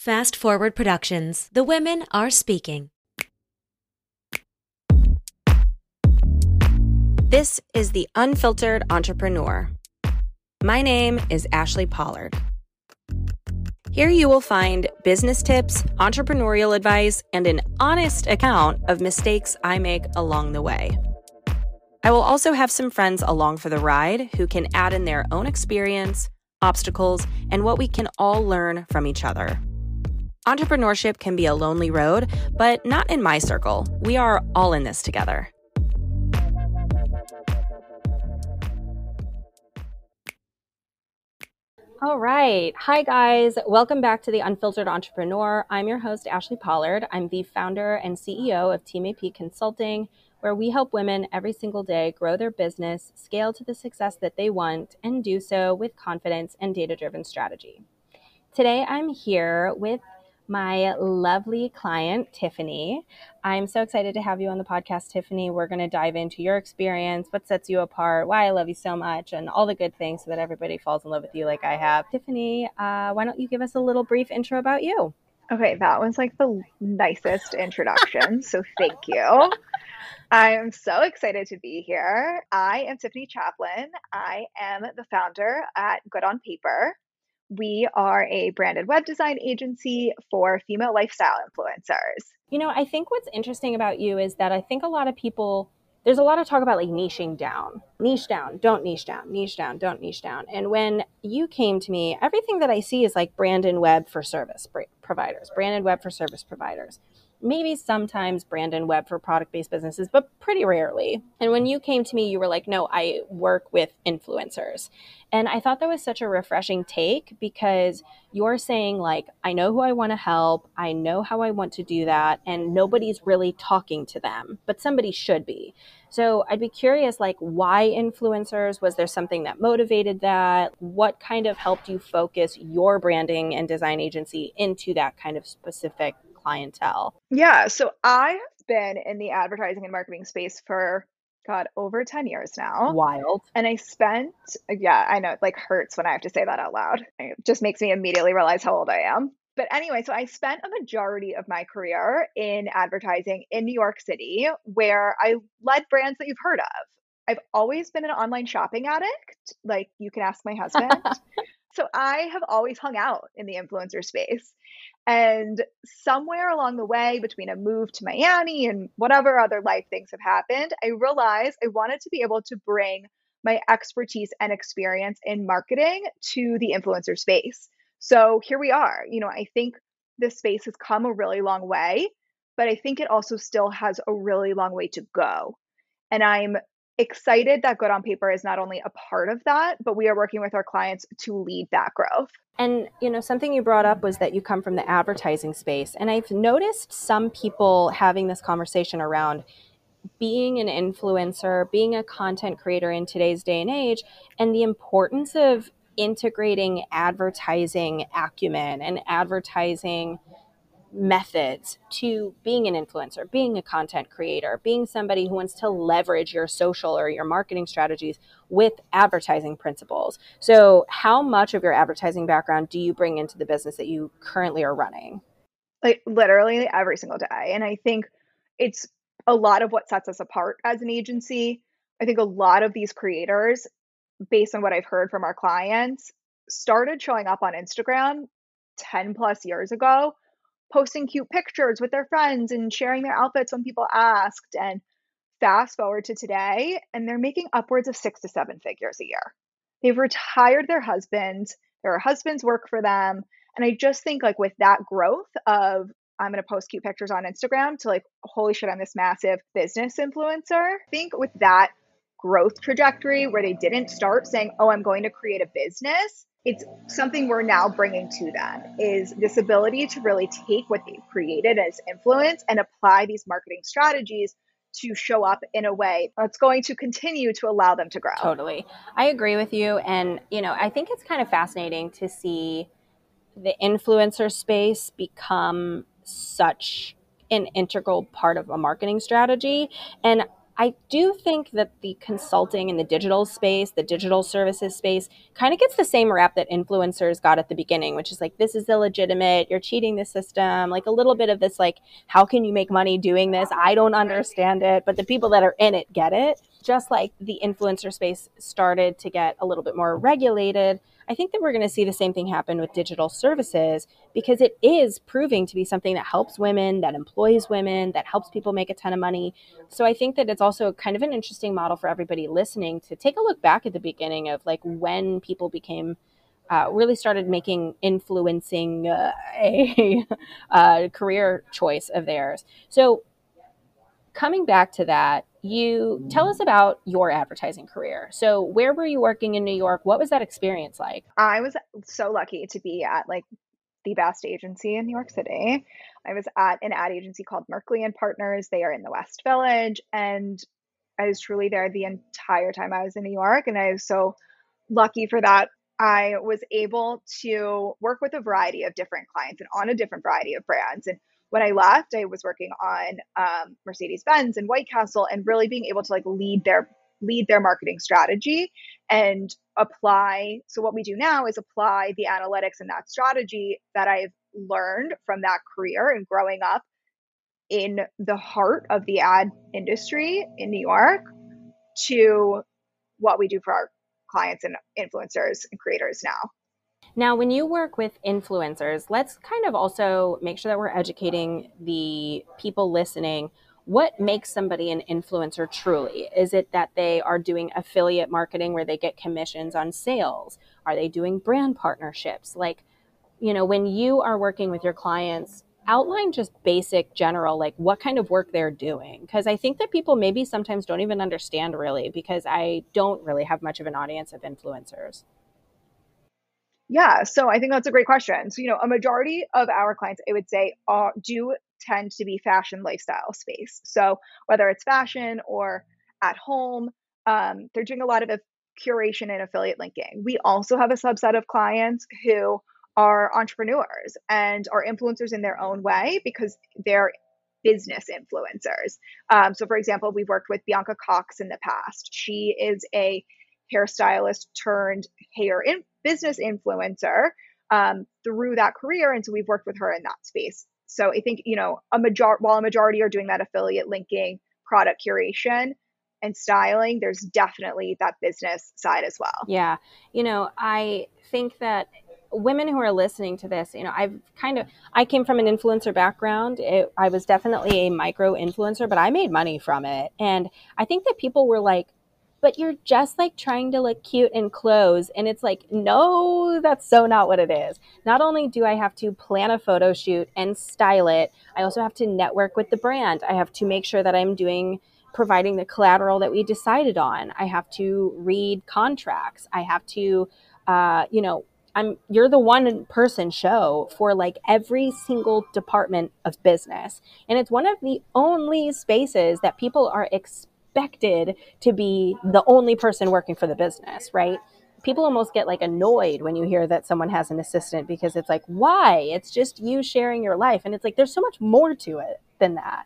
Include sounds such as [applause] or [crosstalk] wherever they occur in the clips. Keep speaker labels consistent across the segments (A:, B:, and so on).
A: Fast Forward Productions. The women are speaking.
B: This is The Unfiltered Entrepreneur. My name is Ashley Pollard. Here you will find business tips, entrepreneurial advice, and an honest account of mistakes I make along the way. I will also have some friends along for the ride who can add in their own experience, obstacles, and what we can all learn from each other. Entrepreneurship can be a lonely road, but not in my circle. We are all in this together. All right. Hi, guys. Welcome back to The Unfiltered Entrepreneur. I'm your host, Ashley Pollard. I'm the founder and CEO of Team AP Consulting, where we help women every single day grow their business, scale to the success that they want, and do so with confidence and data driven strategy. Today, I'm here with my lovely client, Tiffany. I'm so excited to have you on the podcast, Tiffany. We're going to dive into your experience, what sets you apart, why I love you so much, and all the good things so that everybody falls in love with you like I have. Tiffany, uh, why don't you give us a little brief intro about you?
C: Okay, that was like the nicest introduction. so thank you. I am so excited to be here. I am Tiffany Chaplin. I am the founder at Good on Paper. We are a branded web design agency for female lifestyle influencers.
B: You know, I think what's interesting about you is that I think a lot of people, there's a lot of talk about like niching down, niche down, don't niche down, niche down, don't niche down. And when you came to me, everything that I see is like branded web for service providers, branded web for service providers maybe sometimes brand web for product based businesses, but pretty rarely. And when you came to me, you were like, no, I work with influencers. And I thought that was such a refreshing take because you're saying, like, I know who I want to help, I know how I want to do that, and nobody's really talking to them, but somebody should be. So I'd be curious, like, why influencers? Was there something that motivated that? What kind of helped you focus your branding and design agency into that kind of specific clientele?
C: Yeah. So I have been in the advertising and marketing space for God, over 10 years now.
B: Wild.
C: And I spent, yeah, I know it like hurts when I have to say that out loud. It just makes me immediately realize how old I am. But anyway, so I spent a majority of my career in advertising in New York City, where I led brands that you've heard of. I've always been an online shopping addict. Like you can ask my husband. [laughs] so I have always hung out in the influencer space. And somewhere along the way, between a move to Miami and whatever other life things have happened, I realized I wanted to be able to bring my expertise and experience in marketing to the influencer space. So here we are. You know, I think this space has come a really long way, but I think it also still has a really long way to go. And I'm excited that Good on Paper is not only a part of that, but we are working with our clients to lead that growth.
B: And you know, something you brought up was that you come from the advertising space, and I've noticed some people having this conversation around being an influencer, being a content creator in today's day and age, and the importance of integrating advertising acumen and advertising methods to being an influencer, being a content creator, being somebody who wants to leverage your social or your marketing strategies with advertising principles. So, how much of your advertising background do you bring into the business that you currently are running?
C: Like literally every single day. And I think it's a lot of what sets us apart as an agency. I think a lot of these creators, based on what I've heard from our clients, started showing up on Instagram 10 plus years ago posting cute pictures with their friends and sharing their outfits when people asked. And fast forward to today, and they're making upwards of six to seven figures a year. They've retired their husbands, their husbands work for them. And I just think, like, with that growth of I'm going to post cute pictures on Instagram to like, holy shit, I'm this massive business influencer. I think with that growth trajectory where they didn't start saying, oh, I'm going to create a business, it's something we're now bringing to them is this ability to really take what they've created as influence and apply these marketing strategies to show up in a way that's going to continue to allow them to grow.
B: Totally. I agree with you. And, you know, I think it's kind of fascinating to see the influencer space become such an integral part of a marketing strategy. And I do think that the consulting in the digital space, the digital services space, kind of gets the same rap that influencers got at the beginning, which is like, this is illegitimate, you're cheating the system, like a little bit of this, like, how can you make money doing this? I don't understand it, but the people that are in it get it. Just like the influencer space started to get a little bit more regulated, I think that we're going to see the same thing happen with digital services because it is proving to be something that helps women, that employs women, that helps people make a ton of money. So I think that it's also kind of an interesting model for everybody listening to take a look back at the beginning of like when people became uh, really started making influencing uh, [laughs] a, a career choice of theirs. So coming back to that, you tell us about your advertising career. So, where were you working in New York? What was that experience like?
C: I was so lucky to be at like the best agency in New York City. I was at an ad agency called Merkley and Partners. They are in the West Village, and I was truly there the entire time I was in New York. And I was so lucky for that. I was able to work with a variety of different clients and on a different variety of brands. And when I left, I was working on um, Mercedes Benz and White Castle, and really being able to like lead their lead their marketing strategy and apply. So what we do now is apply the analytics and that strategy that I've learned from that career and growing up in the heart of the ad industry in New York to what we do for our clients and influencers and creators now.
B: Now, when you work with influencers, let's kind of also make sure that we're educating the people listening. What makes somebody an influencer truly? Is it that they are doing affiliate marketing where they get commissions on sales? Are they doing brand partnerships? Like, you know, when you are working with your clients, outline just basic general like what kind of work they're doing because i think that people maybe sometimes don't even understand really because i don't really have much of an audience of influencers
C: yeah, so I think that's a great question. So, you know, a majority of our clients, I would say, are, do tend to be fashion lifestyle space. So, whether it's fashion or at home, um, they're doing a lot of curation and affiliate linking. We also have a subset of clients who are entrepreneurs and are influencers in their own way because they're business influencers. Um, so, for example, we've worked with Bianca Cox in the past. She is a hairstylist turned hair in, business influencer um, through that career. And so we've worked with her in that space. So I think, you know, a major while a majority are doing that affiliate linking, product curation, and styling, there's definitely that business side as well.
B: Yeah. You know, I think that women who are listening to this, you know, I've kind of, I came from an influencer background. It, I was definitely a micro influencer, but I made money from it. And I think that people were like, but you're just like trying to look cute in clothes. And it's like, no, that's so not what it is. Not only do I have to plan a photo shoot and style it, I also have to network with the brand. I have to make sure that I'm doing providing the collateral that we decided on. I have to read contracts. I have to, uh, you know, I'm you're the one person show for like every single department of business. And it's one of the only spaces that people are expecting expected to be the only person working for the business, right? People almost get like annoyed when you hear that someone has an assistant because it's like, why? It's just you sharing your life. And it's like, there's so much more to it than that.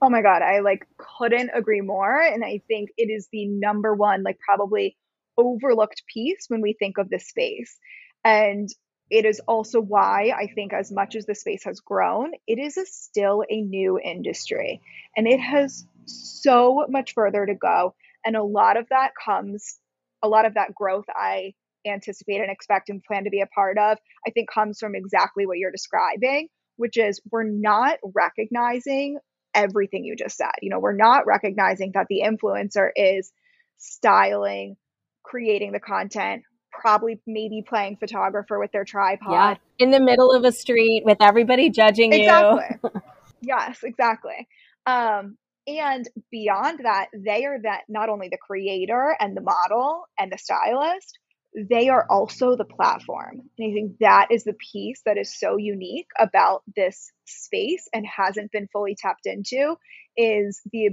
C: Oh my God. I like couldn't agree more. And I think it is the number one, like probably overlooked piece when we think of this space. And it is also why I think, as much as the space has grown, it is a still a new industry and it has so much further to go. And a lot of that comes, a lot of that growth I anticipate and expect and plan to be a part of, I think comes from exactly what you're describing, which is we're not recognizing everything you just said. You know, we're not recognizing that the influencer is styling, creating the content, probably maybe playing photographer with their tripod. Yeah,
B: in the middle of a street with everybody judging
C: exactly. you. yes, exactly. Um, and beyond that, they are that not only the creator and the model and the stylist, they are also the platform. And I think that is the piece that is so unique about this space and hasn't been fully tapped into is the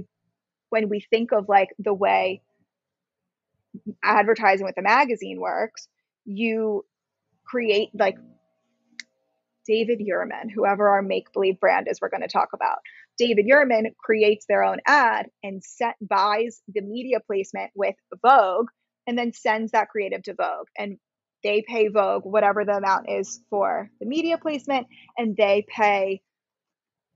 C: when we think of like the way advertising with a magazine works, you create like David Yurman, whoever our make believe brand is, we're going to talk about. David Yurman creates their own ad and set, buys the media placement with Vogue and then sends that creative to Vogue. And they pay Vogue whatever the amount is for the media placement, and they pay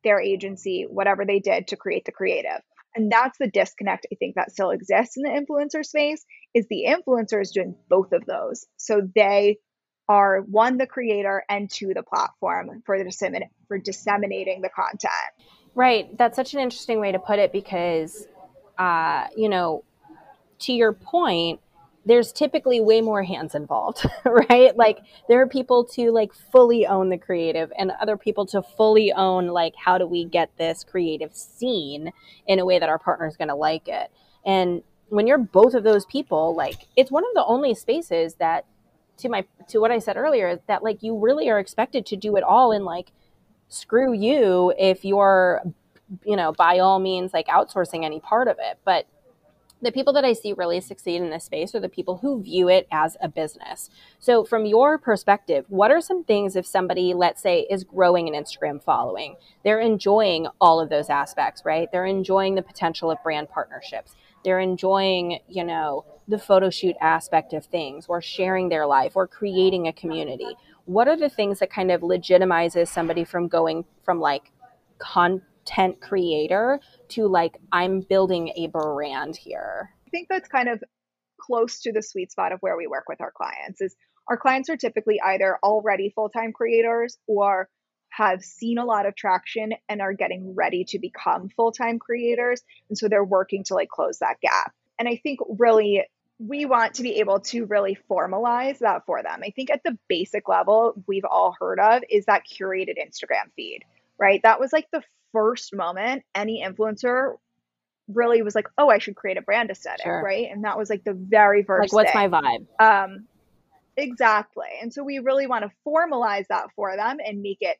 C: their agency whatever they did to create the creative. And that's the disconnect I think that still exists in the influencer space is the influencer is doing both of those. So they are one the creator and two the platform for the dissemin- for disseminating the content.
B: Right. That's such an interesting way to put it because uh, you know, to your point, there's typically way more hands involved, [laughs] right? Like there are people to like fully own the creative and other people to fully own like how do we get this creative seen in a way that our partner is going to like it. And when you're both of those people, like it's one of the only spaces that to my to what I said earlier that like you really are expected to do it all in like screw you if you're you know by all means like outsourcing any part of it. But the people that I see really succeed in this space are the people who view it as a business. So, from your perspective, what are some things if somebody, let's say, is growing an Instagram following? They're enjoying all of those aspects, right? They're enjoying the potential of brand partnerships. They're enjoying, you know, the photo shoot aspect of things or sharing their life or creating a community. What are the things that kind of legitimizes somebody from going from like content creator to like I'm building a brand here?
C: I think that's kind of close to the sweet spot of where we work with our clients is our clients are typically either already full-time creators or have seen a lot of traction and are getting ready to become full-time creators and so they're working to like close that gap. And I think really we want to be able to really formalize that for them. I think at the basic level we've all heard of is that curated Instagram feed, right? That was like the first moment any influencer really was like, oh, I should create a brand aesthetic, sure. right? And that was like the very first.
B: Like, what's
C: thing.
B: my vibe?
C: Um, exactly. And so we really want to formalize that for them and make it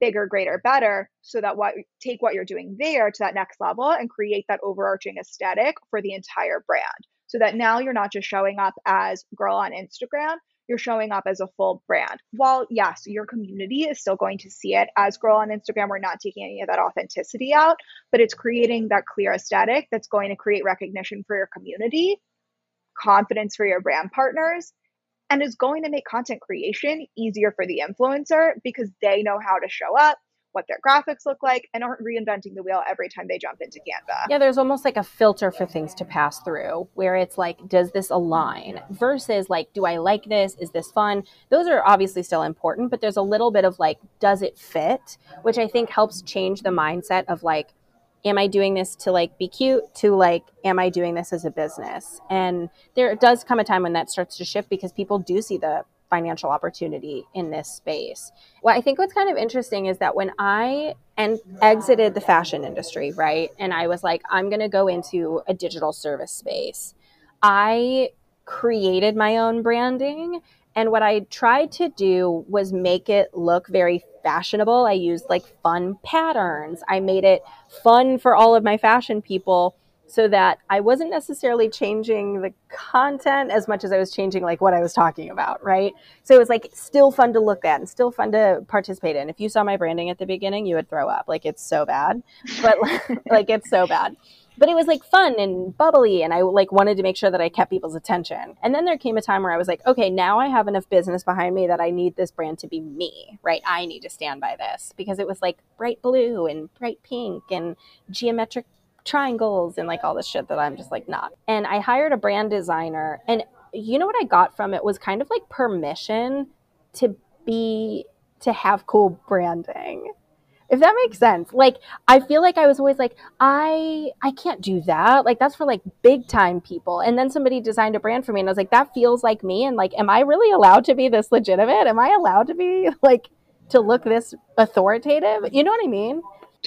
C: bigger, greater, better, so that what take what you're doing there to that next level and create that overarching aesthetic for the entire brand. So that now you're not just showing up as girl on Instagram, you're showing up as a full brand. While, yes, your community is still going to see it as girl on Instagram, we're not taking any of that authenticity out, but it's creating that clear aesthetic that's going to create recognition for your community, confidence for your brand partners, and is going to make content creation easier for the influencer because they know how to show up what their graphics look like and aren't reinventing the wheel every time they jump into Canva.
B: Yeah, there's almost like a filter for things to pass through where it's like, does this align versus like, do I like this? Is this fun? Those are obviously still important, but there's a little bit of like, does it fit? Which I think helps change the mindset of like, am I doing this to like be cute to like, am I doing this as a business? And there does come a time when that starts to shift because people do see the financial opportunity in this space. Well, I think what's kind of interesting is that when I and exited the fashion industry, right? And I was like, I'm going to go into a digital service space. I created my own branding and what I tried to do was make it look very fashionable. I used like fun patterns. I made it fun for all of my fashion people so that I wasn't necessarily changing the content as much as I was changing like what I was talking about, right? So it was like still fun to look at and still fun to participate in. If you saw my branding at the beginning, you would throw up. Like it's so bad. But [laughs] like it's so bad. But it was like fun and bubbly and I like wanted to make sure that I kept people's attention. And then there came a time where I was like, okay, now I have enough business behind me that I need this brand to be me, right? I need to stand by this because it was like bright blue and bright pink and geometric triangles and like all this shit that I'm just like not. And I hired a brand designer and you know what I got from it was kind of like permission to be to have cool branding. If that makes sense. Like I feel like I was always like I I can't do that. Like that's for like big time people. And then somebody designed a brand for me and I was like that feels like me and like am I really allowed to be this legitimate? Am I allowed to be like to look this authoritative? You know what I mean?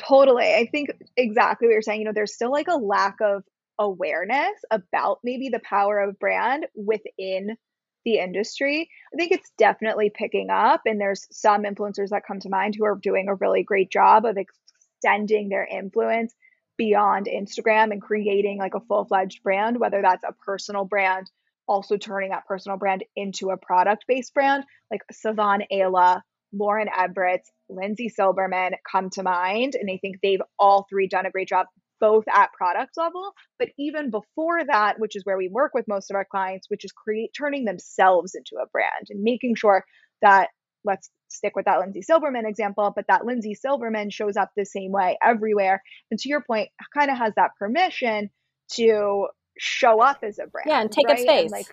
C: Totally. I think exactly what you're saying. You know, there's still like a lack of awareness about maybe the power of brand within the industry. I think it's definitely picking up, and there's some influencers that come to mind who are doing a really great job of extending their influence beyond Instagram and creating like a full fledged brand, whether that's a personal brand, also turning that personal brand into a product based brand, like Sivan Ayla Lauryn Evarts, Lindsay Silberman come to mind. And I think they've all three done a great job, both at product level, but even before that, which is where we work with most of our clients, which is create turning themselves into a brand and making sure that let's stick with that Lindsay Silberman example, but that Lindsay Silberman shows up the same way everywhere. And to your point, kind of has that permission to show up as a brand.
B: Yeah, and take right? space. And like,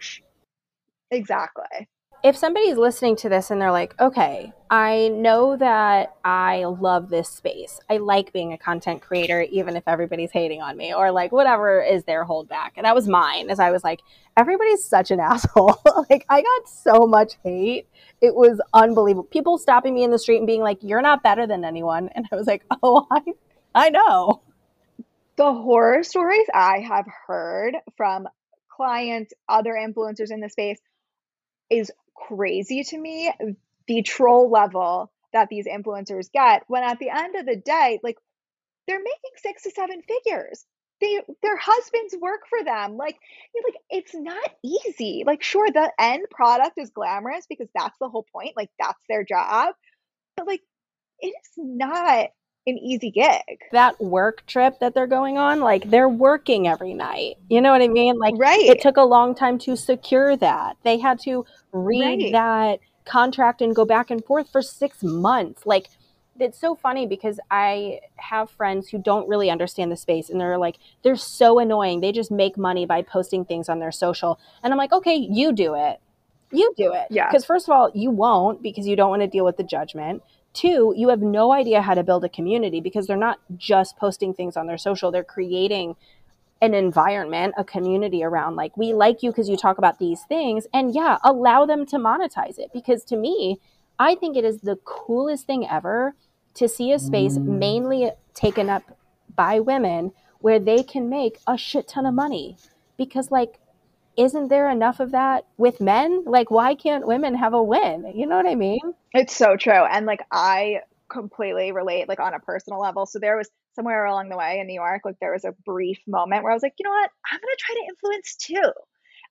C: exactly
B: if somebody's listening to this and they're like, okay, I know that I love this space. I like being a content creator, even if everybody's hating on me or like whatever is their holdback. And that was mine as I was like, everybody's such an [laughs] asshole. like I got so much hate. It was unbelievable. People stopping me in the street and being like, you're not better than anyone. And I was like, [laughs] oh, I, I know.
C: The horror stories I have heard from clients, other influencers in the space is crazy to me the troll level that these influencers get when at the end of the day like they're making six to seven figures. They their husbands work for them. Like you're like it's not easy. Like sure the end product is glamorous because that's the whole point like that's their job but like it is not an easy gig.
B: That work trip that they're going on, like they're working every night. You know what I mean? Like
C: right.
B: it took a long time to secure that. They had to read right. that contract and go back and forth for 6 months. Like it's so funny because I have friends who don't really understand the space and they're like, they're so annoying. They just make money by posting things on their social. And I'm like, okay, you do it. You do it.
C: Yeah.
B: Because first of all, you won't because you don't want to deal with the judgment. Two, you have no idea how to build a community because they're not just posting things on their social, they're creating an environment, a community around like, we like you because you talk about these things. And yeah, allow them to monetize it because to me, I think it is the coolest thing ever to see a space mm. mainly taken up by women where they can make a shit ton of money. Because, like, isn't there enough of that with men? Like, why can't women have a win? You know what I mean?
C: It's so true. And like, I completely relate, like, on a personal level. So there was somewhere along the way in New York, like, there was a brief moment where I was like, you know what? I'm going to try to influence too.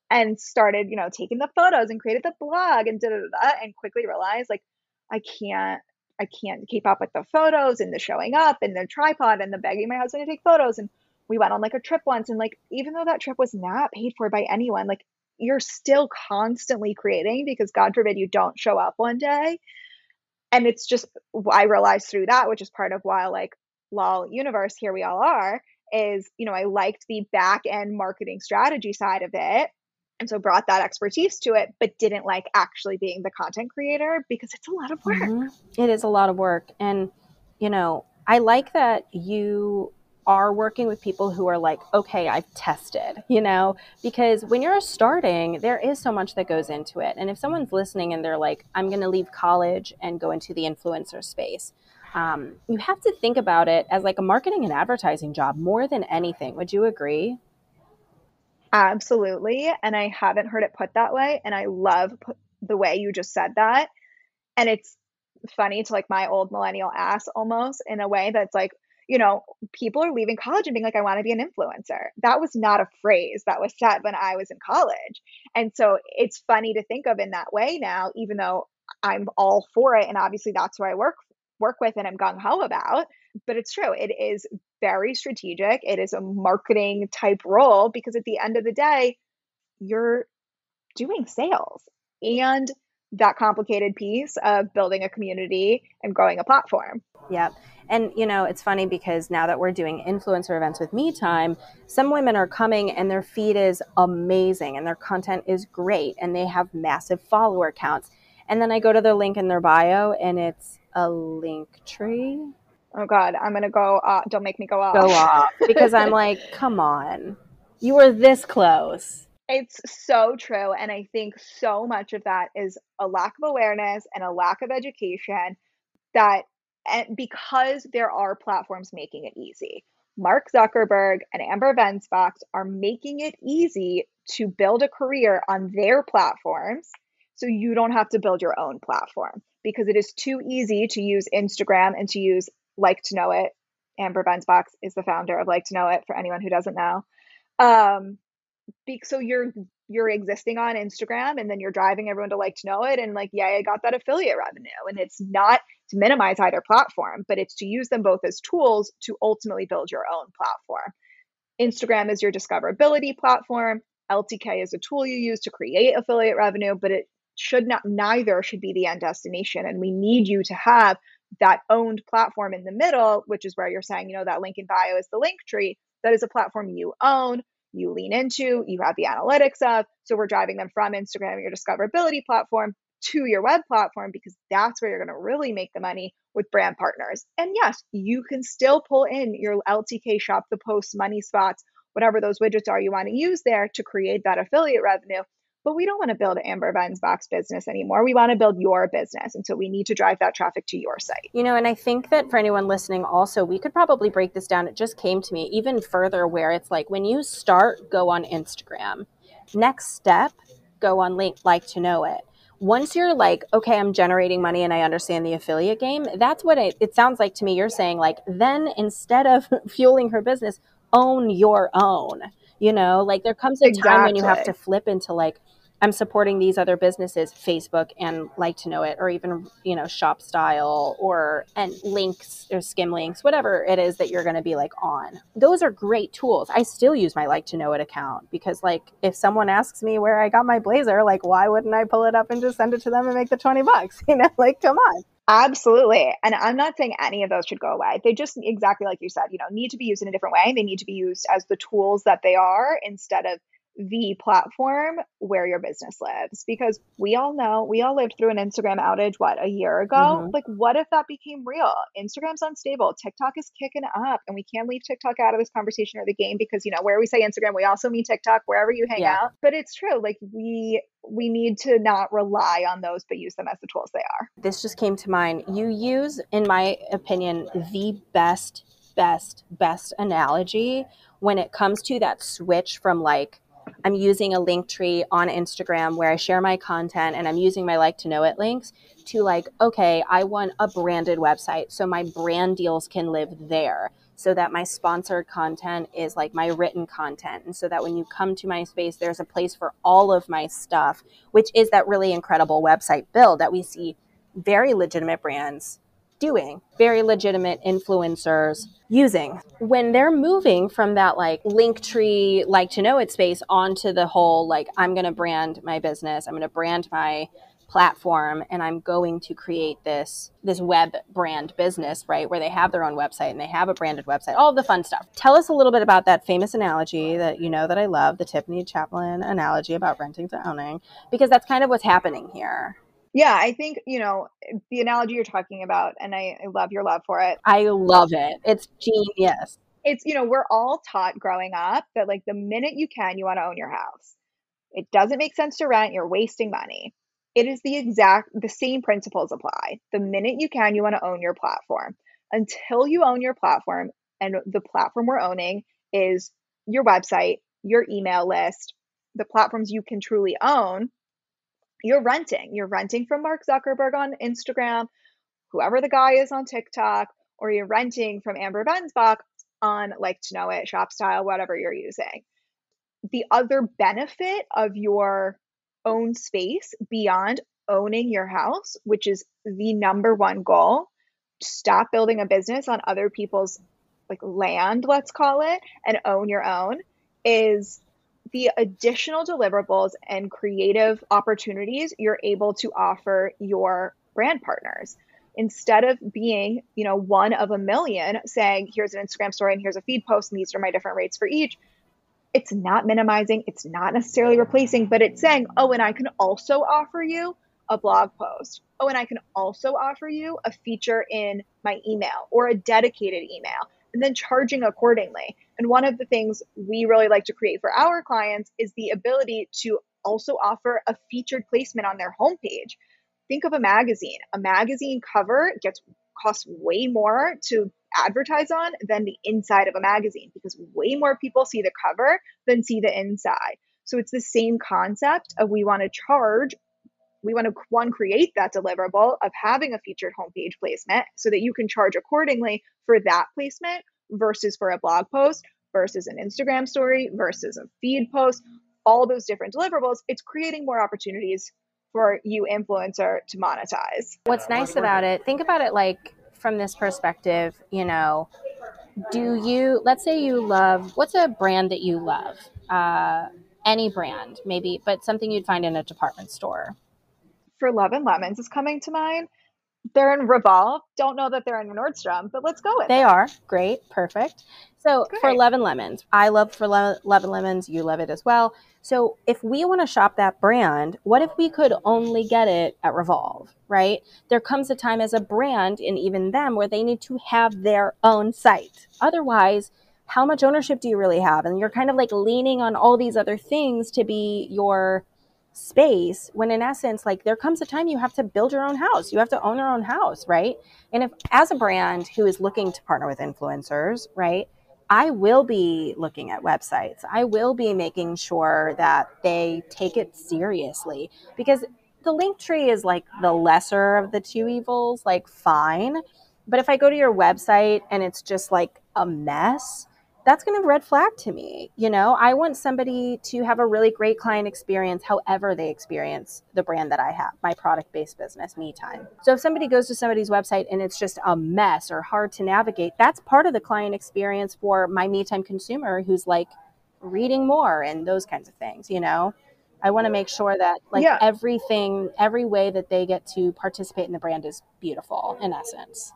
C: And started, you know, taking the photos and created the blog and da da da, and quickly realized, like, I can't I can't keep up with the photos and the showing up and the tripod and the begging my husband to take photos and we went on like a trip once and like even though that trip was not paid for by anyone like you're still constantly creating because god forbid you don't show up one day and it's just i realized through that which is part of why like lol universe here we all are is you know i liked the back end marketing strategy side of it and so brought that expertise to it but didn't like actually being the content creator because it's a lot of work
B: mm-hmm. it is a lot of work and you know i like that you are working with people who are like, okay, I've tested, you know, because when you're starting, there is so much that goes into it. And if someone's listening and they're like, I'm going to leave college and go into the influencer space, um, you have to think about it as like a marketing and advertising job more than anything. Would you agree?
C: Absolutely. And I haven't heard it put that way. And I love the way you just said that. And it's funny to like my old millennial ass almost in a way that's like, you know, people are leaving college and being like, I want to be an influencer. That was not a phrase that was said when I was in college. And so it's funny to think of in that way now, even though I'm all for it. And obviously that's where I work work with and I'm gung ho about. But it's true. It is very strategic. It is a marketing type role because at the end of the day, you're doing sales and that complicated piece of building a community and growing a platform.
B: Yep. And you know, it's funny because now that we're doing influencer events with Me Time, some women are coming and their feed is amazing and their content is great and they have massive follower counts. And then I go to their link in their bio and it's a link tree.
C: Oh God, I'm gonna go. Uh, don't make me go off.
B: Go off because I'm like, [laughs] come on, you were this close.
C: It's so true, and I think so much of that is a lack of awareness and a lack of education that and because there are platforms making it easy. Mark Zuckerberg and Amber Venz Box are making it easy to build a career on their platforms so you don't have to build your own platform because it is too easy to use Instagram and to use Like to Know It. Amber Venz Box is the founder of Like to Know It for anyone who doesn't know. Um, so you're you're existing on Instagram and then you're driving everyone to like to know it and like yeah I got that affiliate revenue and it's not to minimize either platform but it's to use them both as tools to ultimately build your own platform. Instagram is your discoverability platform, LTK is a tool you use to create affiliate revenue but it should not neither should be the end destination and we need you to have that owned platform in the middle which is where you're saying you know that link in bio is the link tree. That is a platform you own you lean into, you have the analytics of. So we're driving them from Instagram, your discoverability platform, to your web platform because that's where you're going to really make the money with brand partners. And yes, you can still pull in your LTK shop, the post money spots, whatever those widgets are you want to use there to create that affiliate revenue but we don't want to build Amber Venz Box business anymore. We want to build your business. And so we need to drive that traffic to your site.
B: You know, and I think that for anyone listening, also, we could probably break this down. It just came to me even further where it's like when you start, go on Instagram. Next step, go on link, like to know it once you're like okay i'm generating money and i understand the affiliate game that's what it, it sounds like to me you're saying like then instead of [laughs] fueling her business own your own you know like there comes a exactly. time when you have to flip into like I'm supporting these other businesses, Facebook and like to know it, or even you know ShopStyle or and links or Skimlinks, whatever it is that you're going to be like on. Those are great tools. I still use my like to know it account because like if someone asks me where I got my blazer, like why wouldn't I pull it up and just send it to them and make the twenty bucks? [laughs] You know, like come on.
C: Absolutely. And I'm not saying any of those should go away. They just exactly like you said, you know, need to be used in a different way. They need to be used as the tools that they are instead of the platform where your business lives. Because we all know we all lived through an Instagram outage what a year ago? Mm-hmm. like what if that became real? Instagram's unstable. TikTok is kicking up and we can't leave TikTok out of this conversation or the game because you know where we say Instagram we also mean TikTok wherever you hang yeah. out. But it's true like we we need to not rely on those but use them as the tools they are.
B: This just came to mind. You use in my opinion the best best best analogy when it comes to that switch from like I'm using a link tree on Instagram where I share my content and I'm using my like to know it links to like, okay, I want a branded website so my brand deals can live there so that my sponsored content is like my written content. And so that when you come to my space, there's a place for all of my stuff, which is that really incredible website build that we see very legitimate brands doing, very legitimate influencers using. When they're moving from that like link tree, like to know it space onto the whole like, I'm going to brand my business, I'm going to brand my platform and I'm going to create this this web brand business, right? Where they have their own website and they have a branded website, all the fun stuff. Tell us a little bit about that famous analogy that you know that I love, the Tiffany Chaplin analogy about renting to owning, because that's kind of what's happening here.
C: Yeah, I think, you know, the analogy you're talking about, and I, I love your love for it.
B: I love it. It's genius.
C: It's, you know, we're all taught growing up that like the minute you can, you want to own your house. It doesn't make sense to rent, you're wasting money. It is the exact, the same principles apply. The minute you can, you want to own your platform. Until you own your platform, and the platform we're owning is your website, your email list, the platforms you can truly own you're renting. You're renting from Mark Zuckerberg on Instagram, whoever the guy is on TikTok, or you're renting from Amber Venz Box on like to know it, ShopStyle, whatever you're using. The other benefit of your own space beyond owning your house, which is the number one goal, stop building a business on other people's like land, let's call it, and own your own, is the additional deliverables and creative opportunities you're able to offer your brand partners. Instead of being you know one of a million saying here's an instagram story and here's a feed post and these are my different rates for each it's not minimizing it's not necessarily replacing but it's saying oh and i can also offer you a blog post. Oh and i can also offer you a feature in my email or a dedicated email and then charging accordingly. And one of the things we really like to create for our clients is the ability to also offer a featured placement on their homepage. Think of a magazine. A magazine cover gets costs way more to advertise on than the inside of a magazine because way more people see the cover than see the inside. So it's the same concept of we want to charge we want to one create that deliverable of having a featured homepage placement so that you can charge accordingly for that placement versus for a blog post versus an Instagram story versus a feed post all those different deliverables, it's creating more opportunities for you influencer to monetize.
B: What's nice about it, think about it like from this perspective, you know, do you let's say you love what's a brand that you love? Uh, any brand, maybe, but something you'd find in a department store.
C: For Love and Lemons is coming to mind. They're in Revolve. Don't know that they're in Nordstrom, but let's go with
B: They
C: it.
B: are great, perfect. So for
C: Great.
B: Love and Lemons, I love for Lo- Love and Lemons. You love it as well. So if we want to shop that brand, what if we could only get it at Revolve? Right? There comes a time as a brand, and even them, where they need to have their own site. Otherwise, how much ownership do you really have? And you're kind of like leaning on all these other things to be your space when in essence like there comes a time you have to build your own house. You have to own your own house right? And if as a brand who is looking to partner with influencers right i will be looking at websites. I will be making sure that they take it seriously because the link tree is like the lesser of the two evils like fine. But if i go to your website and it's just like a mess that's going to red flag to me. You know, I want somebody to have a really great client experience, however they experience the brand that I have, my product based business, me time. So if somebody goes to somebody's website and it's just a mess or hard to navigate, that's part of the client experience for my me time consumer who's like reading more and those kinds of things, you know? I want to make sure that like
C: Yeah.
B: everything, every way that they get to participate in the brand is beautiful in essence.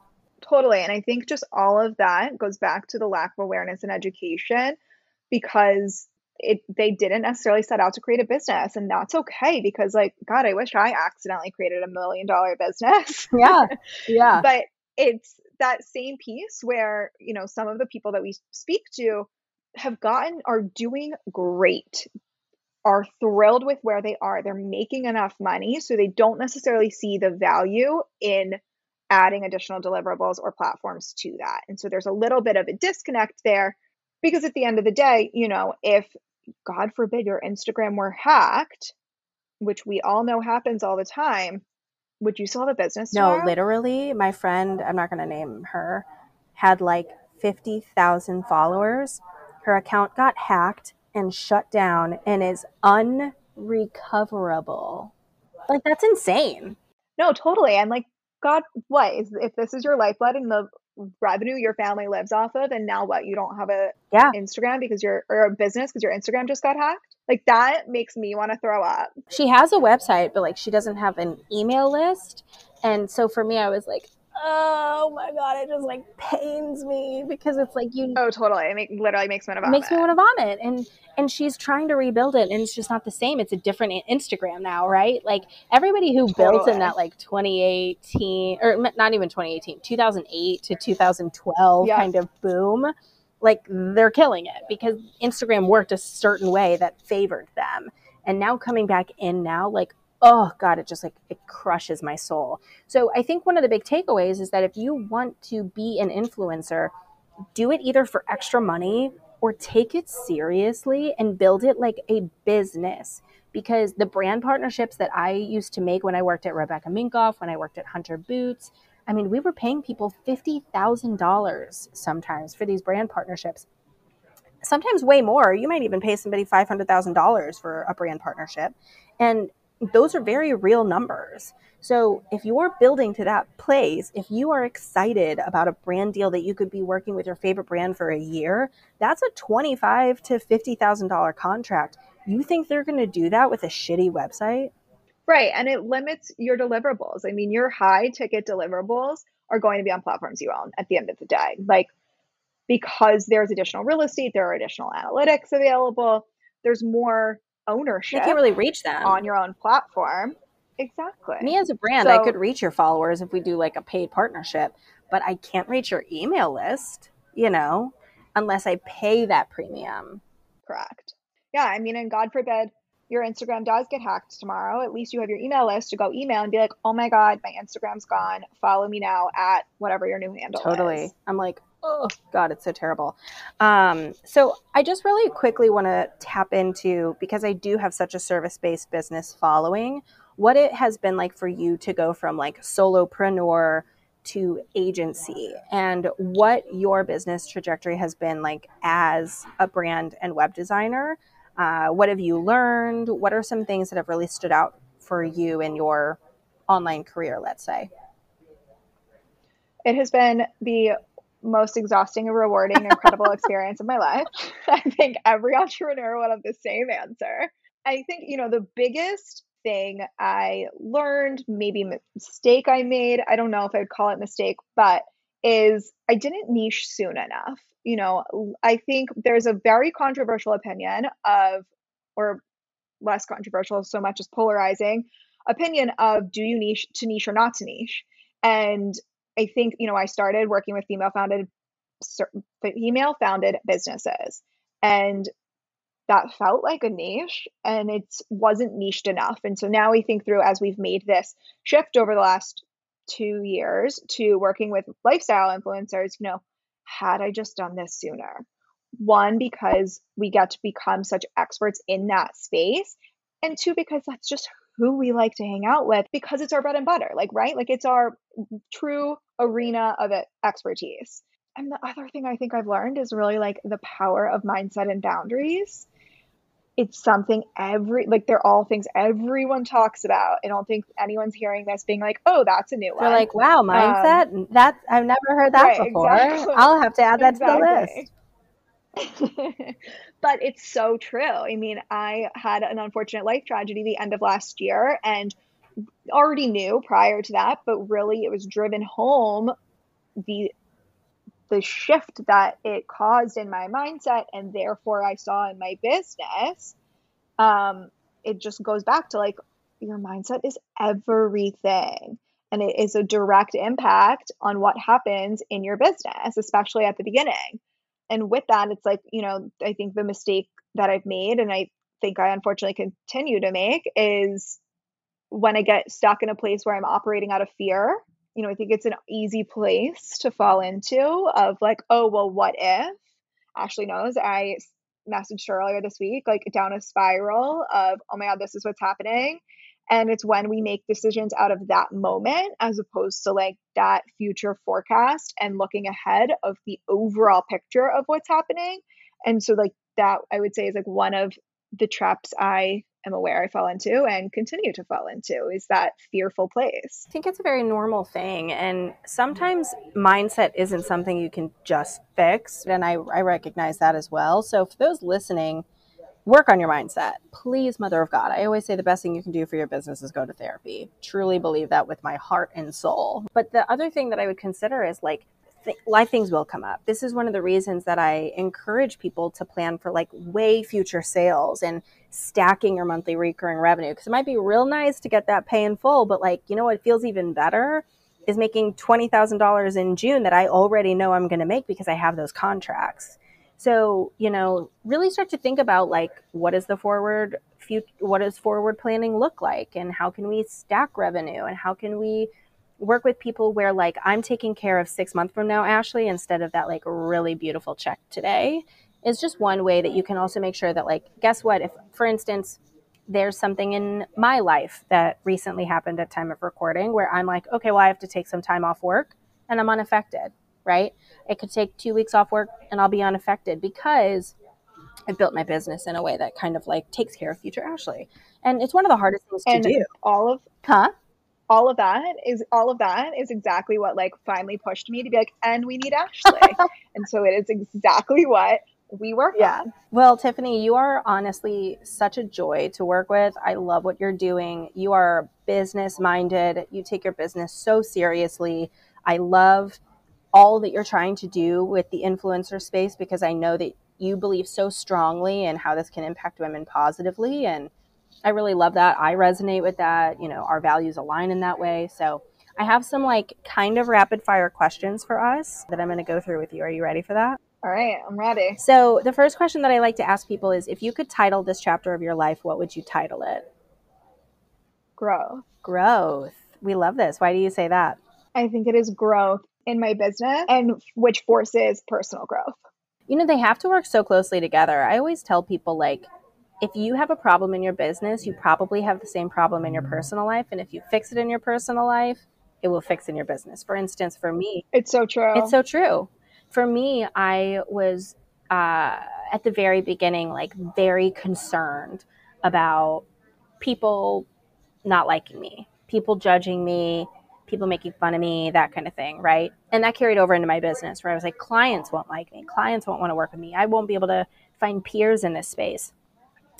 C: Totally. And I think just all of that goes back to the lack of awareness and education because it they didn't necessarily set out to create a business and that's okay because like god I wish I accidentally created a million dollar business. [laughs]
B: Yeah. Yeah.
C: but it's that same piece where, you know, some of the people that we speak to have gotten are doing great are thrilled with where they are. They're making enough money so they don't necessarily see the value in adding additional deliverables or platforms to that. And so there's a little bit of a disconnect there because at the end of the day, you know, if God forbid your Instagram were hacked, which we all know happens all the time, would you still have a business?
B: No,
C: tomorrow?
B: literally, my friend, I'm not going to name her, had like 50,000 followers. Her account got hacked and shut down and is unrecoverable. Like, that's insane.
C: No, totally. And like, God, what is if this is your lifeblood and the revenue your family lives off of, and now what? You don't have a
B: Yeah.
C: Instagram because your or a business because your Instagram just got hacked. Like that makes me want to throw up.
B: She has a website, but like, she doesn't have an email list. And so for me, I was like, oh my God, it just like pains me because it's like you
C: Oh, totally. It make, literally makes me want to vomit.
B: makes me want to vomit and and she's trying to rebuild it and it's just not the same it's a different instagram now right like everybody who built in that like 2018 or not even 2018 2008 to 2012
C: Yeah.
B: kind of boom like they're killing it because instagram worked a certain way that favored them and now coming back in now like oh god it just like it crushes my soul so i think one of the big takeaways is that if you want to be an influencer do it either for extra money or take it seriously and build it like a business because the brand partnerships that I used to make when I worked at Rebecca Minkoff, when I worked at Hunter Boots, I mean, we were paying people $50,000 sometimes for these brand partnerships. Sometimes way more. You might even pay somebody $500,000 for a brand partnership. And those are very real numbers. So if you're building to that place, if you are excited about a brand deal that you could be working with your favorite brand for a year, that's a twenty-five to fifty thousand dollar contract. You think they're going to do that with a shitty website?
C: Right. And it limits your deliverables. I mean, your high ticket deliverables are going to be on platforms you own at the end of the day. Like, because there's additional real estate, there are additional analytics available, there's more
B: You can't really reach them.
C: on your own platform. Exactly.
B: Me as a brand, I could reach your followers if we do like a paid partnership, but I can't reach your email list, you know, unless I pay that premium.
C: Correct. Yeah. I mean, and God forbid your Instagram does get hacked tomorrow. At least you have your email list to go email and be like, oh my God, my Instagram's gone. Follow me now at whatever your new handle
B: Totally.
C: is.
B: I'm like, oh God, it's so terrible. Um, so I just really quickly want to tap into because I do have such a service-based business following, what it has been like for you to go from like solopreneur to agency and what your business trajectory has been like as a brand and web designer. Uh, what have you learned? What are some things that have really stood out for you in your online career, let's say?
C: It has been the most exhausting and rewarding, incredible [laughs] experience of my life. [laughs] I think every entrepreneur will have the same answer. I think, you know, the biggest thing I learned, maybe mistake I made, I don't know if I'd call it mistake, but is I didn't niche soon enough. You know, I think there's a very controversial opinion of, or less controversial, so much as polarizing opinion of do you niche to niche or not to niche? And I think, you know, I started working with female founded female founded businesses and that felt like a niche and it wasn't niched enough. And so now we think through as we've made this shift over the last two years to working with lifestyle influencers, you know, had I just done this sooner? One, because we get to become such experts in that space. And two, because that's just who we like to hang out with because it's our bread and butter, like, right? Like, it's our true arena of expertise. And the other thing I think I've learned is really like the power of mindset and boundaries. It's something every like they're all things everyone talks about. I don't think anyone's hearing this being like, "Oh, that's a new
B: one." They're like, "Wow, mindset. Um, that I've never heard that right, before. Exactly. I'll have to add that exactly. to the list." [laughs]
C: but it's so true. I mean, I had an unfortunate life tragedy the end of last year and already knew prior to that, but really it was driven home the the shift that it caused in my mindset and therefore I saw in my business. Um, it just goes back to like your mindset is everything and it is a direct impact on what happens in your business, especially at the beginning and with that it's like you know i think the mistake that i've made and i think i unfortunately continue to make is when i get stuck in a place where i'm operating out of fear you know i think it's an easy place to fall into of like oh well what if? Ashley knows i messaged her earlier this week like down a spiral of oh my god this is what's happening and it's when we make decisions out of that moment as opposed to like that future forecast and looking ahead of the overall picture of what's happening. And so, like, that I would say is like one of the traps I am aware I fall into and continue to fall into is that fearful place.
B: I think it's a very normal thing. And sometimes mindset isn't something you can just fix. And I, I recognize that as well. So, for those listening, work on your mindset. Please, Mother of God. I always say the best thing you can do for your business is go to therapy. Truly believe that with my heart and soul. But the other thing that I would consider is like, th- life things will come up. This is one of the reasons that I encourage people to plan for like way future sales and stacking your monthly recurring revenue. Because it might be real nice to get that pay in full, but like, you know what feels even better? Is making $20,000 in June that I already know I'm going to make because I have those contracts. So, you know, really start to think about like what is the forward future, what does forward planning look like? And how can we stack revenue? And how can we work with people where like I'm taking care of 6 months from now Ashley instead of that like really beautiful check today? Is just one way that you can also make sure that like guess what? If for instance there's something in my life that recently happened at time of recording where I'm like okay well I have to take some time off work and I'm unaffected right? It could take two weeks off work and I'll be unaffected because I built my business in a way that kind of like takes care of future Ashley. And it's one of the hardest things
C: and
B: to do.
C: All of
B: huh?
C: All of that is all of that is exactly what like finally pushed me to be like, and we need Ashley. [laughs] and so it is exactly what we work yeah. on.
B: Well, Tiffany, you are honestly such a joy to work with. I love what you're doing. You are business minded. You take your business so seriously. I love all that you're trying to do with the influencer space because I know that you believe so strongly in how this can impact women positively. And I really love that. I resonate with that. You know, our values align in that way. So I have some like kind of rapid fire questions for us that I'm going to go through with you. Are you ready for that?
C: All right, I'm ready.
B: So, the first question that I like to ask people is if you could title this chapter of your life, what would you title it?
C: Growth.
B: Growth. We love this. Why do you say that?
C: I think it is growth in my business and which forces personal growth.
B: You know, they have to work so closely together. I always tell people like if you have a problem in your business, you probably have the same problem in your personal life and if you fix it in your personal life, it will fix in your business. For instance, for me,
C: it's so true.
B: It's so true. For me, I was uh, at the very beginning, like very concerned about people not liking me, people judging me, people making fun of me, that kind of thing, right? And that carried over into my business where I was like, clients won't like me, clients won't want to work with me, I won't be able to find peers in this space.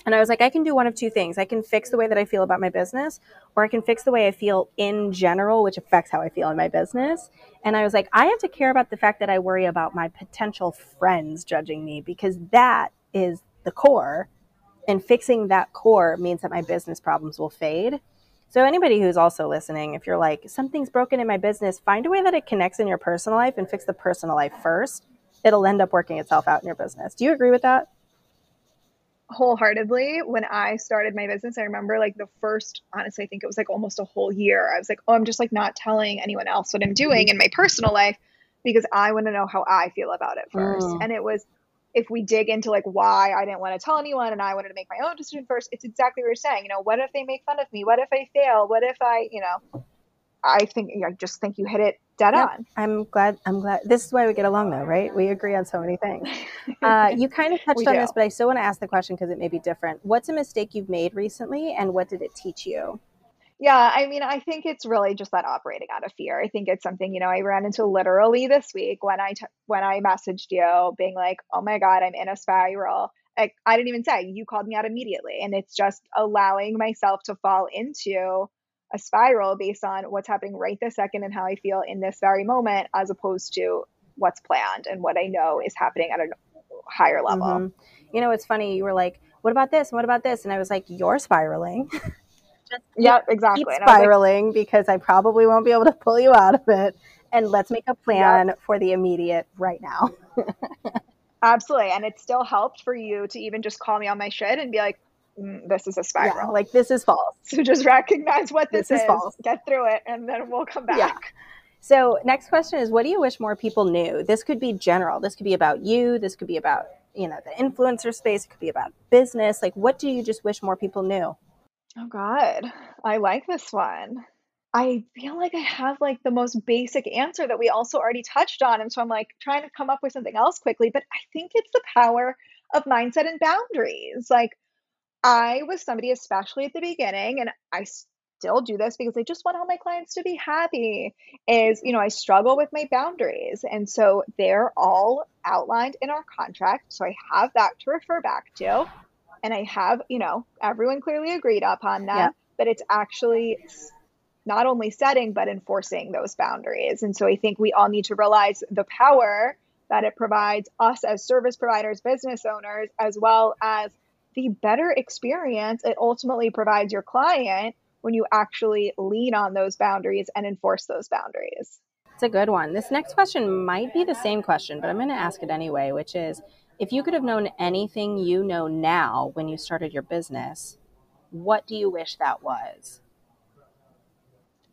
B: And I was like, I can do one of two things. I can fix the way that I feel about my business, or I can fix the way I feel in general, which affects how I feel in my business. And I was like, I have to care about the fact that I worry about my potential friends judging me because that is the core. And fixing that core means that my business problems will fade. So, anybody who's also listening, if you're like, something's broken in my business, find a way that it connects in your personal life and fix the personal life first. It'll end up working itself out in your business. Do you agree with that?
C: wholeheartedly when I started my business. I remember like the first, honestly, I think it was like almost a whole year. I was like, oh, I'm just like not telling anyone else what I'm doing in my personal life because I want to know how I feel about it first. Mm. And it was, if we dig into like why I didn't want to tell anyone and I wanted to make my own decision first, it's exactly what you're saying. You know, what if they make fun of me? What if I fail? What if I, you know, I think I just think you hit it dead yep. on.
B: I'm glad. I'm glad. This is why we get along, though, right? We agree on so many things. Uh, you kind of [laughs] touched on do. this, but I still want to ask the question because it may be different. What's a mistake you've made recently, and what did it teach you?
C: Yeah, I mean, I think it's really just that operating out of fear. I think it's something you know I ran into literally this week when I t- when I messaged you, being like, "Oh my god, I'm in a spiral." Like I didn't even say you called me out immediately, and it's just allowing myself to fall into a spiral based on what's happening right this second and how I feel in this very moment, as opposed to what's planned and what I know is happening at a higher level. Mm-hmm.
B: You know, it's funny. You were like, "What about this? What about this?" And I was like, "You're spiraling." [laughs]
C: Just yep, exactly.
B: Keep spiraling like, because I probably won't be able to pull you out of it. And let's make a plan yep. for the immediate right now. [laughs]
C: Absolutely. And it still helped for you to even just call me on my shit and be like, Mm, this is a spiral. Yeah,
B: like this is false.
C: So just recognize what this, this is, is, false. Get through it, and then we'll come back. Yeah.
B: So next question is, what do you wish more people knew? This could be general. This could be about you. This could be about you know the influencer space. It could be about business. Like, what do you just wish more people knew?
C: Oh God, I like this one. I feel like I have like the most basic answer that we also already touched on. And so I'm like trying to come up with something else quickly, but I think it's the power of mindset and boundaries. Like I was somebody, especially at the beginning, and I still do this because I just want all my clients to be happy, is, you know, I struggle with my boundaries. And so they're all outlined in our contract. So I have that to refer back to. And I have, you know, everyone clearly agreed upon that, yeah. but it's actually not only setting, but enforcing those boundaries. And so I think we all need to realize the power that it provides us as service providers, business owners, as well as the better experience it ultimately provides your client when you actually lean on those boundaries and enforce those boundaries.
B: It's a good one. This next question might be the same question, but I'm going to ask it anyway, which is if you could have known anything you know now when you started your business, what do you wish that was?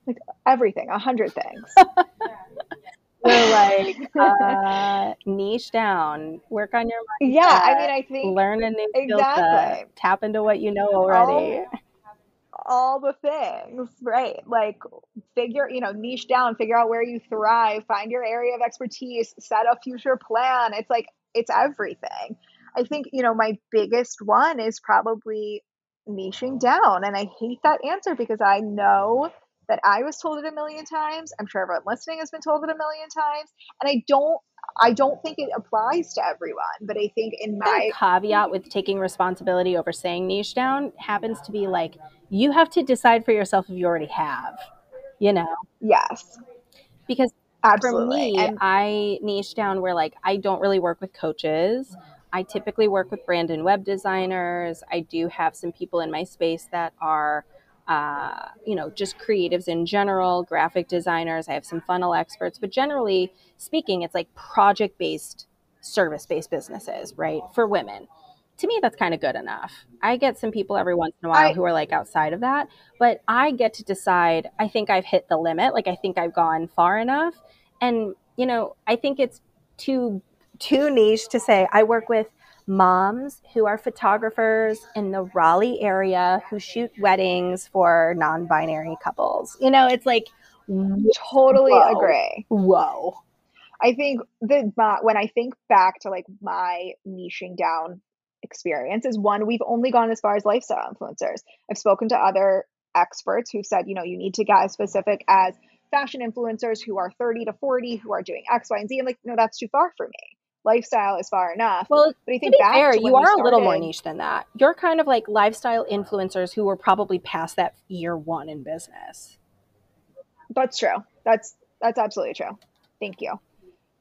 C: Like everything, a hundred things. [laughs] [laughs]
B: We're like [laughs] uh, niche down, work on your
C: mindset. Yeah, I mean, I think
B: learn a new skill exactly. set, tap into what you know already.
C: All, all the things, right? Like figure, you know, niche down, figure out where you thrive, find your area of expertise, set a future plan. It's like it's everything. I think you know my biggest one is probably niching down, and I hate that answer because I know that I was told it a million times. I'm sure everyone listening has been told it a million times. And I don't I don't think it applies to everyone, but I think in my
B: caveat with taking responsibility over saying niche down happens to be like you have to decide for yourself if you already have, you know.
C: Yes.
B: Because Absolutely. for me, and- I niche down where like I don't really work with coaches. I typically work with brand and web designers. I do have some people in my space that are uh, you know, just creatives in general, graphic designers. I have some funnel experts, but generally speaking, it's like project based, service based businesses, right? For women. To me, that's kind of good enough. I get some people every once in a while I, who are like outside of that, but I get to decide. I think I've hit the limit. Like, I think I've gone far enough. And, you know, I think it's too too niche to say I work with moms who are photographers in the Raleigh area who shoot weddings for non binary couples. You know, it's like,
C: totally whoa, agree.
B: Whoa.
C: I think the my, when I think back to like my niching down experience is one we've only gone as far as lifestyle influencers. I've spoken to other experts who've said, you know, you need to get as specific as fashion influencers who are 30 to 40 who are doing X, Y, and Z. I'm like, no, that's too far for me. Lifestyle is far enough.
B: Well, but I think to fair, to you are started, a little more niche than that. You're kind of like lifestyle influencers who were probably past that year one in business.
C: That's true. That's that's absolutely true. Thank you.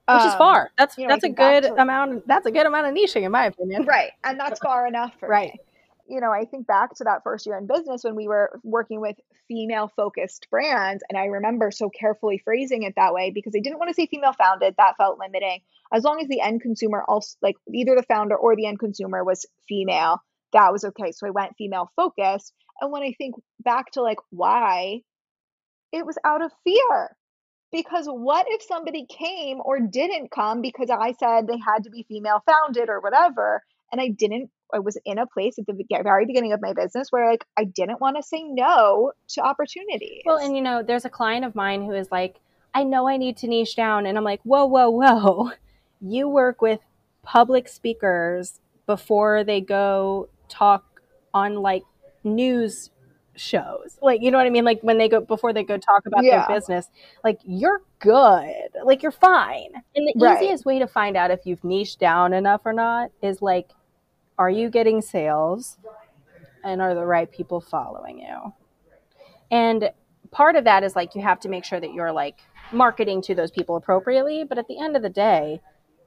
B: Which um, is far. That's you know, that's a good to, amount. That's a good amount of niching, in my opinion. [laughs]
C: Right, and that's far enough for right. Me you know, I think back to that first year in business when we were working with female focused brands. And I remember so carefully phrasing it that way because I didn't want to say female founded. That felt limiting. As long as the end consumer also, like either the founder or the end consumer was female, that was okay. So I went female focused. And when I think back to like why, it was out of fear. Because what if somebody came or didn't come because I said they had to be female founded or whatever? And I didn't I was in a place at the very beginning of my business where like I didn't want to say no to opportunities.
B: Well, and you know, there's a client of mine who is like, I know I need to niche down, and I'm like, whoa, whoa, whoa, [laughs] you work with public speakers before they go talk on like news shows. Like you know what i mean? Like when they go before they go talk about yeah. their business like you're good. Like you're fine. And the right. easiest way to find out if you've niched down enough or not is like are you getting sales and are the right people following you? And part of that is like you have to make sure that you're like marketing to those people appropriately. But at the end of the day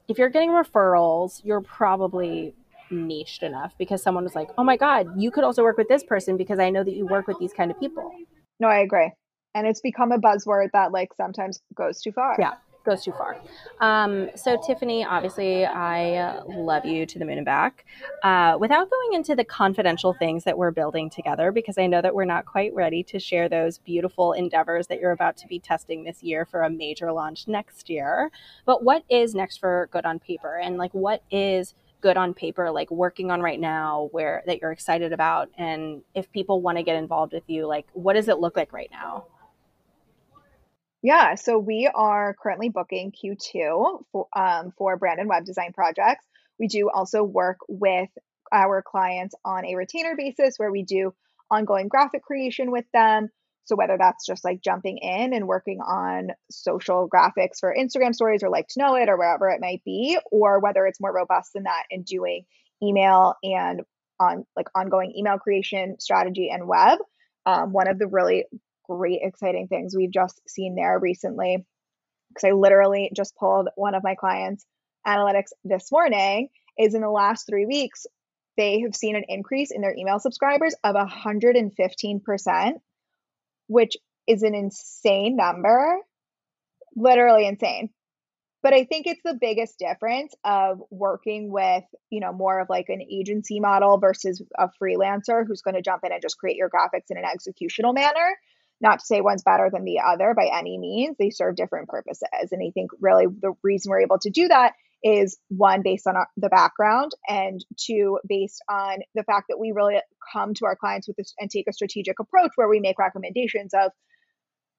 B: if you're getting referrals you're probably niched enough because someone was like oh my god you could also work with this person because i know that you work with these kind of people
C: no i agree and it's become a buzzword that like sometimes goes too far
B: yeah goes too far. Um, so, Tiffany, obviously, I love you to the moon and back. Uh, without going into the confidential things that we're building together, because I know that we're not quite ready to share those beautiful endeavors that you're about to be testing this year for a major launch next year. But what is next for Good on Paper? And like, what is good on paper like working on right now where that you're excited about and if people want to get involved with you like what does it look like right now
C: yeah, so we are currently booking Q2 for, um, for brand and web design projects. We do also work with our clients on a retainer basis where we do ongoing graphic creation with them. So whether that's just like jumping in and working on social graphics for Instagram stories or LIKEtoKNOW.it or wherever it might be, or whether it's more robust than that and doing email and on like ongoing email creation strategy and web. Um, one of the really great, exciting things we've just seen there recently. Because I literally just pulled one of my clients' analytics this morning, is in the last three weeks, they have seen an increase in their email subscribers of 115%, which is an insane number. Literally insane. But I think it's the biggest difference of working with, you know, more of like an agency model versus a freelancer who's going to jump in and just create your graphics in an executional manner not to say one's better than the other by any means they serve different purposes and i think really the reason we're able to do that is one based on our, the background and two based on the fact that we really come to our clients with this and take a strategic approach where we make recommendations of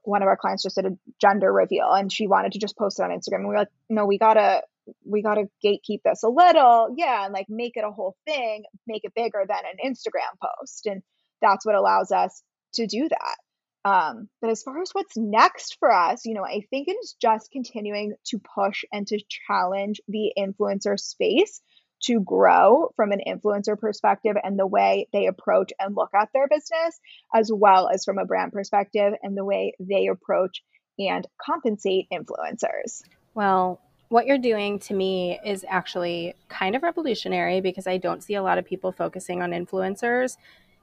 C: one of our clients just did a gender reveal and she wanted to just post it on instagram and we were like no we gotta we gotta gatekeep this a little yeah and like make it a whole thing make it bigger than an instagram post and that's what allows us to do that um, but as far as what's next for us, you know, I think it is just continuing to push and to challenge the influencer space to grow from an influencer perspective and the way they approach and look at their business, as well as from a brand perspective and the way they approach and compensate influencers.
B: Well, what you're doing to me is actually kind of revolutionary because I don't see a lot of people focusing on influencers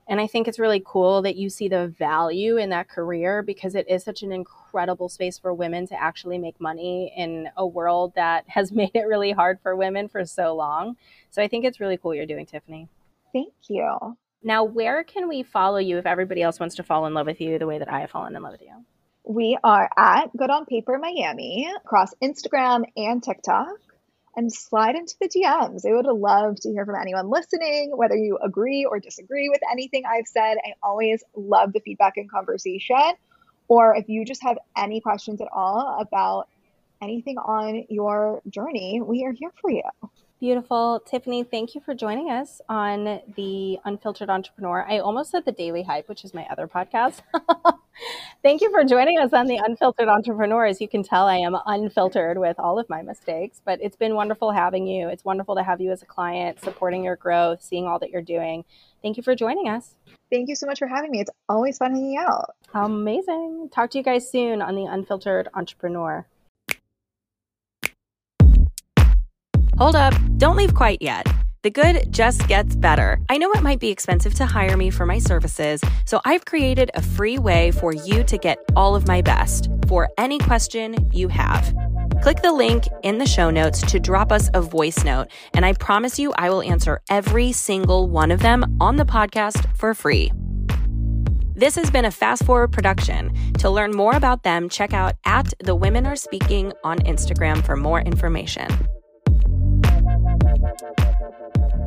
B: and I think it's really cool that you see the value in that career because it is such an incredible space for women to actually make money in a world that [laughs] has made it really hard for women for so long. So I think it's really cool you're doing, Tiffany.
C: Thank you.
B: Now, where can we follow you if everybody else wants to fall in love with you the way that I have fallen in love with you?
C: We are at Good on Paper Miami across Instagram and TikTok and slide into the DMs. I would love to hear from anyone listening, whether you agree or disagree with anything I've said. I always love the feedback and conversation. Or if you just have any questions at all about anything on your journey, we are here for you.
B: Beautiful. Tiffany, thank you for joining us on the Unfiltered Entrepreneur. I almost said the Daily Hype, which is my other podcast. [laughs] thank you for joining us on the Unfiltered Entrepreneur. As you can tell, I am unfiltered with all of my mistakes, but it's been wonderful having you. It's wonderful to have you as a client, supporting your growth, seeing all that you're doing. Thank you for joining us.
C: Thank you so much for having me. It's always fun hanging out.
B: Amazing. Talk to you guys soon on the Unfiltered Entrepreneur.
D: Hold up, don't leave quite yet. The good just gets better. I know it might be expensive to hire me for my services, so I've created a free way for you to get all of my best for any question you have. Click the link in the show notes to drop us a voice note, and I promise you I will answer every single one of them on the podcast for free. This has been a fast forward production. To learn more about them, check out at the women are speaking on Instagram for more information. Thank you.